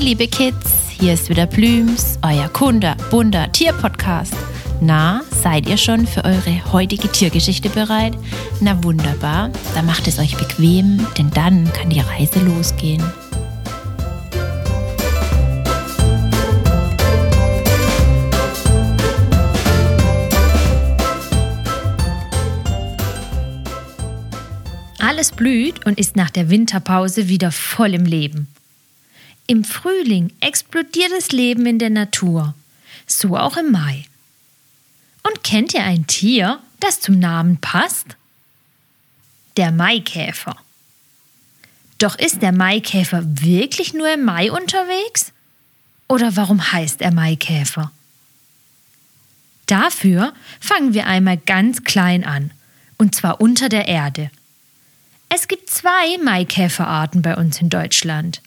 Liebe Kids, hier ist wieder Blüms, euer Kunde, bunter Tierpodcast. Na, seid ihr schon für eure heutige Tiergeschichte bereit? Na wunderbar, dann macht es euch bequem, denn dann kann die Reise losgehen. Alles blüht und ist nach der Winterpause wieder voll im Leben. Im Frühling explodiert das Leben in der Natur, so auch im Mai. Und kennt ihr ein Tier, das zum Namen passt? Der Maikäfer. Doch ist der Maikäfer wirklich nur im Mai unterwegs? Oder warum heißt er Maikäfer? Dafür fangen wir einmal ganz klein an, und zwar unter der Erde. Es gibt zwei Maikäferarten bei uns in Deutschland.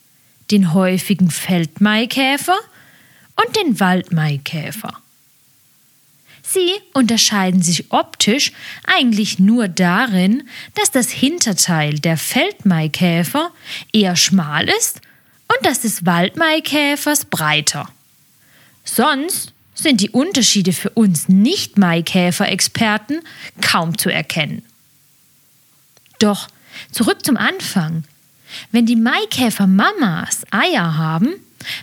Den häufigen Feldmaikäfer und den Waldmaikäfer. Sie unterscheiden sich optisch eigentlich nur darin, dass das Hinterteil der Feldmaikäfer eher schmal ist und das des Waldmaikäfers breiter. Sonst sind die Unterschiede für uns Nicht-Maikäfer-Experten kaum zu erkennen. Doch Zurück zum Anfang. Wenn die Maikäfer Mamas Eier haben,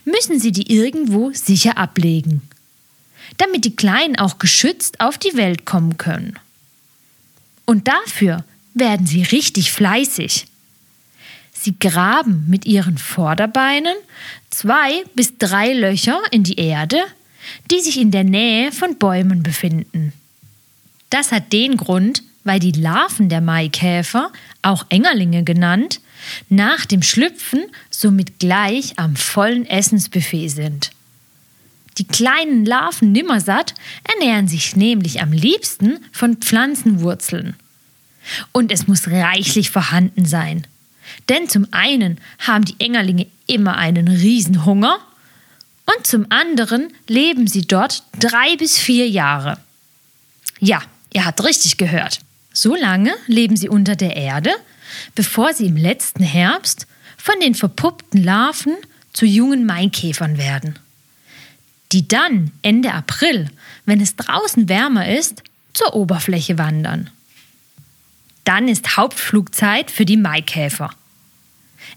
müssen sie die irgendwo sicher ablegen, damit die Kleinen auch geschützt auf die Welt kommen können. Und dafür werden sie richtig fleißig. Sie graben mit ihren Vorderbeinen zwei bis drei Löcher in die Erde, die sich in der Nähe von Bäumen befinden. Das hat den Grund, weil die Larven der Maikäfer, auch Engerlinge genannt, nach dem Schlüpfen somit gleich am vollen Essensbuffet sind. Die kleinen Larven Nimmersatt ernähren sich nämlich am liebsten von Pflanzenwurzeln. Und es muss reichlich vorhanden sein. Denn zum einen haben die Engerlinge immer einen Riesenhunger und zum anderen leben sie dort drei bis vier Jahre. Ja, ihr habt richtig gehört. So lange leben sie unter der Erde, bevor sie im letzten Herbst von den verpuppten Larven zu jungen Maikäfern werden, die dann Ende April, wenn es draußen wärmer ist, zur Oberfläche wandern. Dann ist Hauptflugzeit für die Maikäfer.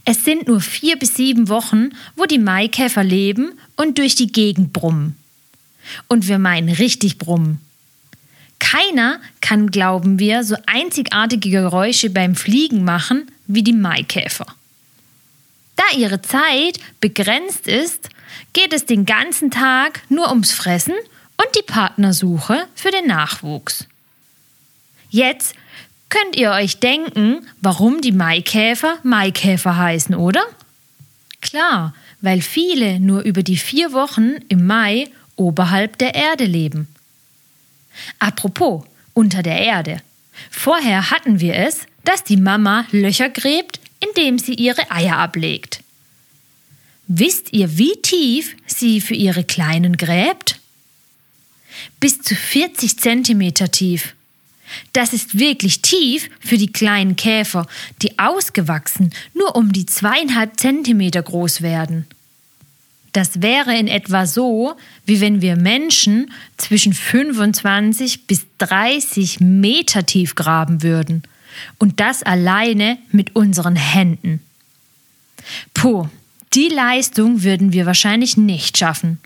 Es sind nur vier bis sieben Wochen, wo die Maikäfer leben und durch die Gegend brummen. Und wir meinen richtig brummen. Keiner kann, glauben wir, so einzigartige Geräusche beim Fliegen machen wie die Maikäfer. Da ihre Zeit begrenzt ist, geht es den ganzen Tag nur ums Fressen und die Partnersuche für den Nachwuchs. Jetzt könnt ihr euch denken, warum die Maikäfer Maikäfer heißen, oder? Klar, weil viele nur über die vier Wochen im Mai oberhalb der Erde leben. Apropos, unter der Erde. Vorher hatten wir es, dass die Mama Löcher gräbt, indem sie ihre Eier ablegt. Wisst ihr, wie tief sie für ihre Kleinen gräbt? Bis zu 40 Zentimeter tief. Das ist wirklich tief für die kleinen Käfer, die ausgewachsen nur um die zweieinhalb Zentimeter groß werden. Das wäre in etwa so, wie wenn wir Menschen zwischen 25 bis 30 Meter tief graben würden. Und das alleine mit unseren Händen. Puh, die Leistung würden wir wahrscheinlich nicht schaffen.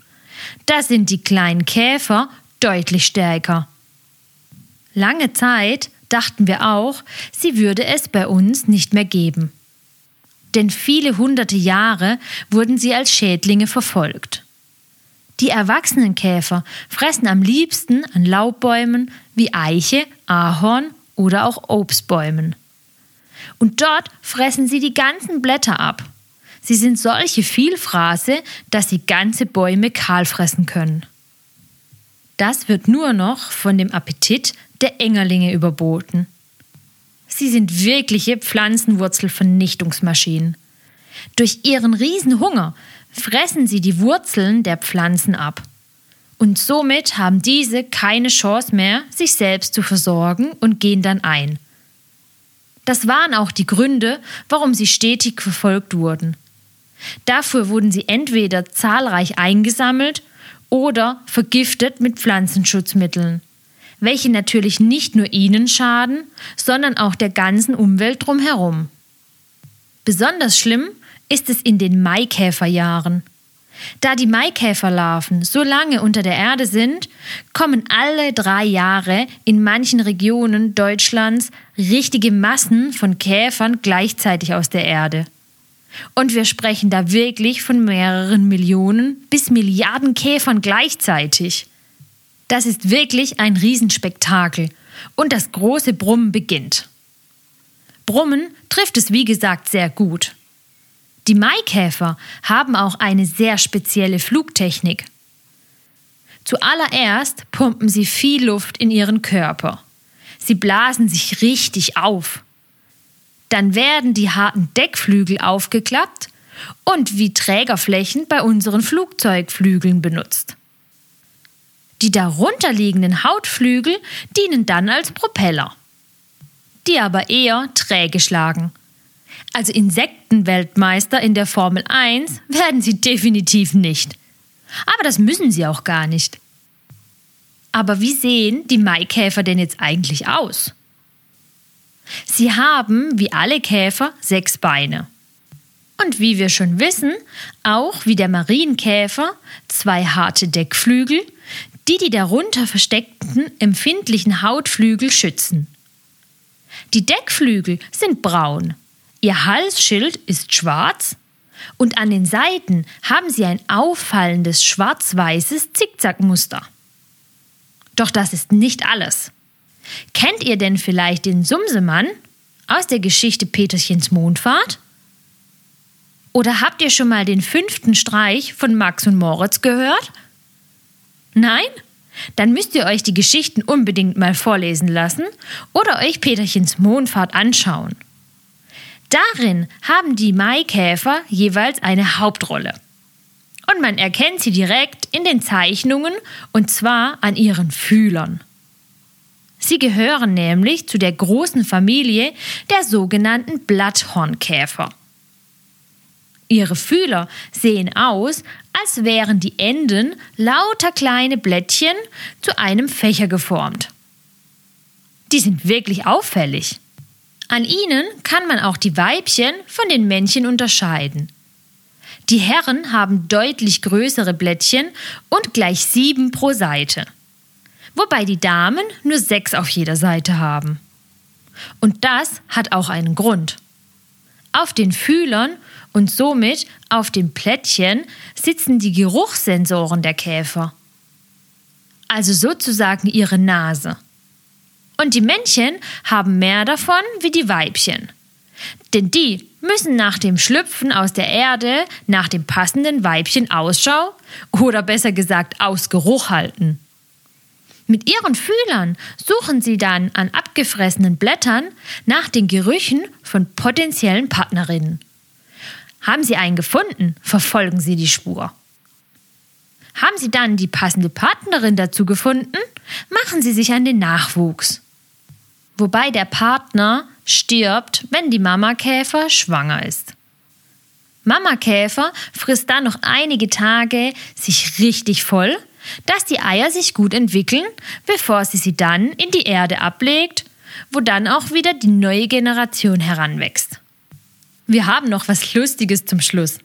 Da sind die kleinen Käfer deutlich stärker. Lange Zeit dachten wir auch, sie würde es bei uns nicht mehr geben denn viele hunderte Jahre wurden sie als Schädlinge verfolgt. Die erwachsenen Käfer fressen am liebsten an Laubbäumen wie Eiche, Ahorn oder auch Obstbäumen. Und dort fressen sie die ganzen Blätter ab. Sie sind solche Vielfraße, dass sie ganze Bäume kahl fressen können. Das wird nur noch von dem Appetit der Engerlinge überboten. Sie sind wirkliche Pflanzenwurzelvernichtungsmaschinen. Durch ihren Riesenhunger fressen sie die Wurzeln der Pflanzen ab. Und somit haben diese keine Chance mehr, sich selbst zu versorgen und gehen dann ein. Das waren auch die Gründe, warum sie stetig verfolgt wurden. Dafür wurden sie entweder zahlreich eingesammelt oder vergiftet mit Pflanzenschutzmitteln, welche natürlich nicht nur ihnen schaden, sondern auch der ganzen Umwelt drumherum. Besonders schlimm ist es in den Maikäferjahren. Da die Maikäferlarven so lange unter der Erde sind, kommen alle drei Jahre in manchen Regionen Deutschlands richtige Massen von Käfern gleichzeitig aus der Erde. Und wir sprechen da wirklich von mehreren Millionen bis Milliarden Käfern gleichzeitig. Das ist wirklich ein Riesenspektakel. Und das große Brummen beginnt. Brummen trifft es wie gesagt sehr gut. Die Maikäfer haben auch eine sehr spezielle Flugtechnik. Zuallererst pumpen sie viel Luft in ihren Körper. Sie blasen sich richtig auf. Dann werden die harten Deckflügel aufgeklappt und wie Trägerflächen bei unseren Flugzeugflügeln benutzt. Die darunterliegenden Hautflügel dienen dann als Propeller, die aber eher träge schlagen also Insektenweltmeister in der Formel 1 werden sie definitiv nicht. Aber das müssen sie auch gar nicht. Aber wie sehen die Maikäfer denn jetzt eigentlich aus? Sie haben, wie alle Käfer, sechs Beine. Und wie wir schon wissen, auch wie der Marienkäfer, zwei harte Deckflügel, die die darunter versteckten empfindlichen Hautflügel schützen. Die Deckflügel sind braun, Ihr Halsschild ist schwarz und an den Seiten haben sie ein auffallendes schwarz-weißes Zickzackmuster. Doch das ist nicht alles. Kennt ihr denn vielleicht den Sumsemann aus der Geschichte Peterchens Mondfahrt? Oder habt ihr schon mal den fünften Streich von Max und Moritz gehört? Nein? Dann müsst ihr euch die Geschichten unbedingt mal vorlesen lassen oder euch Peterchens Mondfahrt anschauen. Darin haben die Maikäfer jeweils eine Hauptrolle. Und man erkennt sie direkt in den Zeichnungen und zwar an ihren Fühlern. Sie gehören nämlich zu der großen Familie der sogenannten Blatthornkäfer. Ihre Fühler sehen aus, als wären die Enden lauter kleine Blättchen zu einem Fächer geformt. Die sind wirklich auffällig. An ihnen kann man auch die Weibchen von den Männchen unterscheiden. Die Herren haben deutlich größere Blättchen und gleich sieben pro Seite, wobei die Damen nur sechs auf jeder Seite haben. Und das hat auch einen Grund. Auf den Fühlern und somit auf dem Plättchen sitzen die Geruchssensoren der Käfer, also sozusagen ihre Nase. Und die Männchen haben mehr davon wie die Weibchen. Denn die müssen nach dem Schlüpfen aus der Erde nach dem passenden Weibchen Ausschau oder besser gesagt Ausgeruch halten. Mit ihren Fühlern suchen sie dann an abgefressenen Blättern nach den Gerüchen von potenziellen Partnerinnen. Haben sie einen gefunden, verfolgen sie die Spur. Haben sie dann die passende Partnerin dazu gefunden, machen sie sich an den Nachwuchs wobei der Partner stirbt, wenn die Mamakäfer schwanger ist. Mamakäfer frisst dann noch einige Tage sich richtig voll, dass die Eier sich gut entwickeln, bevor sie sie dann in die Erde ablegt, wo dann auch wieder die neue Generation heranwächst. Wir haben noch was Lustiges zum Schluss.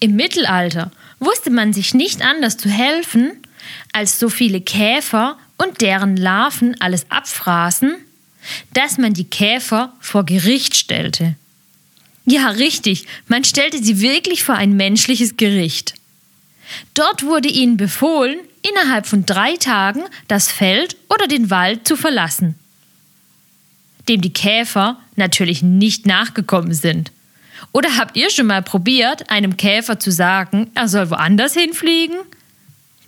Im Mittelalter wusste man sich nicht anders zu helfen, als so viele Käfer und deren Larven alles abfraßen, dass man die Käfer vor Gericht stellte. Ja, richtig, man stellte sie wirklich vor ein menschliches Gericht. Dort wurde ihnen befohlen, innerhalb von drei Tagen das Feld oder den Wald zu verlassen. Dem die Käfer natürlich nicht nachgekommen sind. Oder habt ihr schon mal probiert, einem Käfer zu sagen, er soll woanders hinfliegen?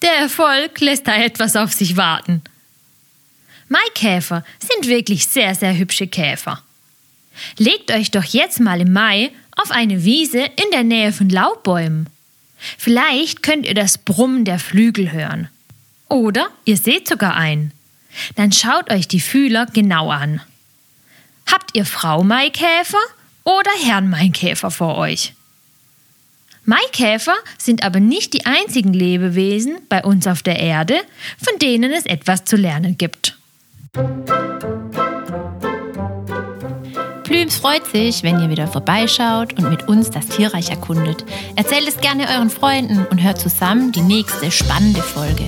Der Erfolg lässt da etwas auf sich warten. Maikäfer sind wirklich sehr, sehr hübsche Käfer. Legt euch doch jetzt mal im Mai auf eine Wiese in der Nähe von Laubbäumen. Vielleicht könnt ihr das Brummen der Flügel hören. Oder ihr seht sogar einen. Dann schaut euch die Fühler genau an. Habt ihr Frau Maikäfer oder Herrn Maikäfer vor euch? Maikäfer sind aber nicht die einzigen Lebewesen bei uns auf der Erde, von denen es etwas zu lernen gibt. Plüms freut sich, wenn ihr wieder vorbeischaut und mit uns das Tierreich erkundet. Erzählt es gerne euren Freunden und hört zusammen die nächste spannende Folge.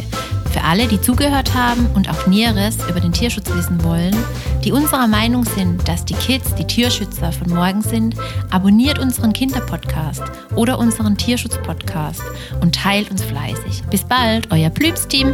Für alle, die zugehört haben und auch Näheres über den Tierschutz wissen wollen, die unserer Meinung sind, dass die Kids die Tierschützer von morgen sind, abonniert unseren Kinderpodcast oder unseren Tierschutzpodcast und teilt uns fleißig. Bis bald, euer Plübs-Team!